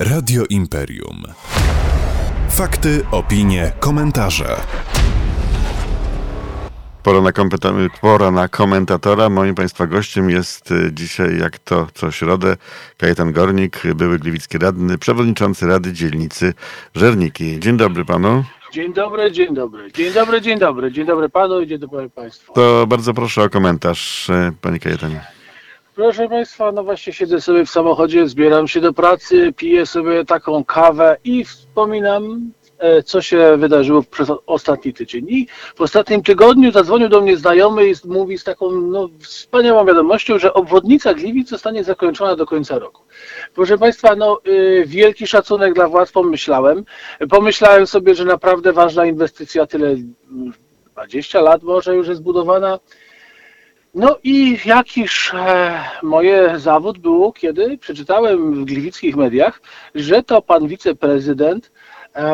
Radio Imperium. Fakty, opinie, komentarze. Pora na, pora na komentatora. Moim Państwa gościem jest y, dzisiaj, jak to co środę, Kajetan Gornik, były gliwicki radny, przewodniczący Rady Dzielnicy Żerniki. Dzień dobry Panu. Dzień dobry, dzień dobry. Dzień dobry, dzień dobry. Dzień dobry panu i dzień dobry państwu. To bardzo proszę o komentarz, y, Panie Kajetanie. Proszę państwa, no właśnie siedzę sobie w samochodzie, zbieram się do pracy, piję sobie taką kawę i wspominam, e, co się wydarzyło przez ostatni tydzień. I w ostatnim tygodniu zadzwonił do mnie znajomy i mówi z taką no, wspaniałą wiadomością, że obwodnica Gliwic zostanie zakończona do końca roku. Proszę Państwa, no y, wielki szacunek dla władz, pomyślałem. Pomyślałem sobie, że naprawdę ważna inwestycja, tyle mm, 20 lat może już jest budowana. No i jakiż e, moje zawód było, kiedy przeczytałem w gliwickich mediach, że to pan wiceprezydent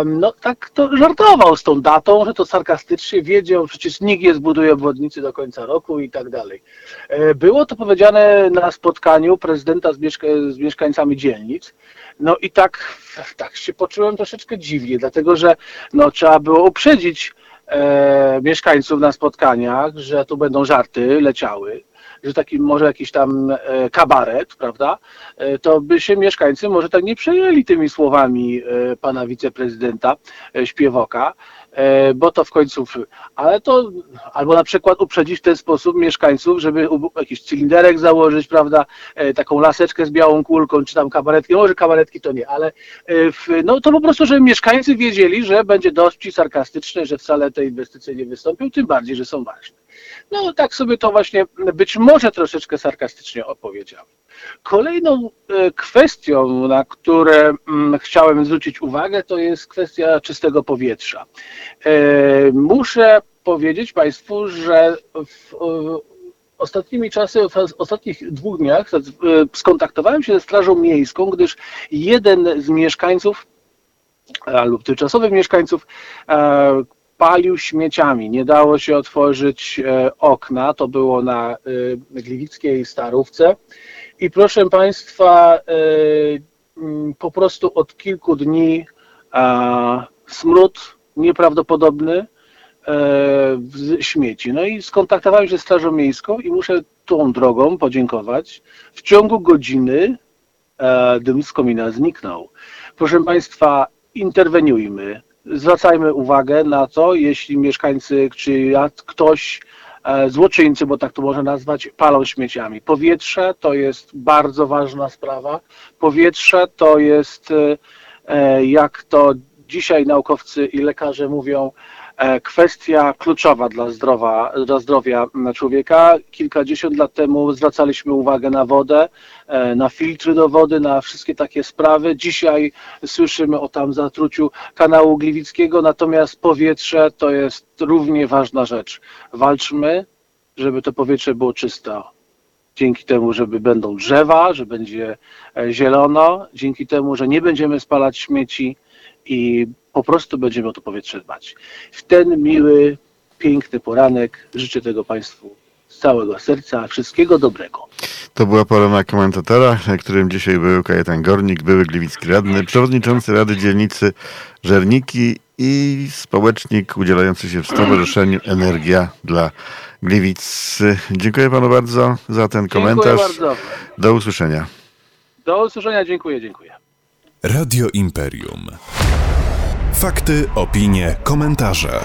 no tak to żartował z tą datą, że to sarkastycznie wiedział, przecież nikt nie zbuduje obwodnicy do końca roku i tak dalej. E, Było to powiedziane na spotkaniu prezydenta z, mieszka z mieszkańcami dzielnic. No i tak, tak się poczułem troszeczkę dziwnie, dlatego że no, trzeba było uprzedzić mieszkańców na spotkaniach, że tu będą żarty leciały, że taki może jakiś tam e, kabaret, prawda, e, to by się mieszkańcy może tak nie przejęli tymi słowami e, pana wiceprezydenta Śpiewoka, bo to w końcu, ale to, albo na przykład uprzedzić w ten sposób mieszkańców, żeby jakiś cylinderek założyć, prawda, taką laseczkę z białą kulką, czy tam kabaretki, może kabaretki to nie, ale w, no to po prostu, żeby mieszkańcy wiedzieli, że będzie dość sarkastyczne, że wcale te inwestycje nie wystąpią, tym bardziej, że są ważne. No tak sobie to właśnie być może troszeczkę sarkastycznie opowiedziałem. Kolejną e, kwestią, na które mm, chciałem zwrócić uwagę, to jest kwestia czystego powietrza. E, Muszę powiedzieć Państwu, że w ostatnimi czasy, w ostatnich dwóch dniach e, skontaktowałem się ze Strażą Miejską, gdyż jeden z mieszkańców lub tymczasowych mieszkańców palił śmieciami. Nie dało się otworzyć e, okna. To było na e, Gliwickiej Starówce. I proszę Państwa, e, po prostu od kilku dni smród nieprawdopodobny śmieci. No i skontaktowałem się z Strażą Miejską i muszę tą drogą podziękować. W ciągu godziny dym z komina zniknął. Proszę Państwa, interweniujmy, zwracajmy uwagę na to, jeśli mieszkańcy czy ktoś, e, złoczyńcy, bo tak to można nazwać, palą śmieciami. Powietrze to jest bardzo ważna sprawa. Powietrze to jest, e, e, jak to dzisiaj naukowcy i lekarze mówią, kwestia kluczowa dla, zdrowa, dla zdrowia człowieka. Kilkadziesiąt lat temu zwracaliśmy uwagę na wodę, e, na filtry do wody, na wszystkie takie sprawy. Dzisiaj słyszymy o tam zatruciu kanału Gliwickiego, natomiast powietrze to jest równie ważna rzecz. Walczmy, żeby to powietrze było czyste. Dzięki temu, że będą drzewa, że będzie e, zielono, dzięki temu, że nie będziemy spalać śmieci i po prostu będziemy o to powietrze dbać. W ten miły, piękny poranek życzę tego Państwu z całego serca. Wszystkiego dobrego. To była pora na komentatora, którym dzisiaj był Kajetan Gornik, były gliwicki radny, przewodniczący Rady Dzielnicy Żerniki i społecznik udzielający się w Stowarzyszeniu Energia dla Gliwic. Dziękuję panu bardzo za ten komentarz. Dziękuję bardzo. Do usłyszenia. Do usłyszenia. Dziękuję, dziękuję. Radio Imperium. Fakty, opinie, komentarze.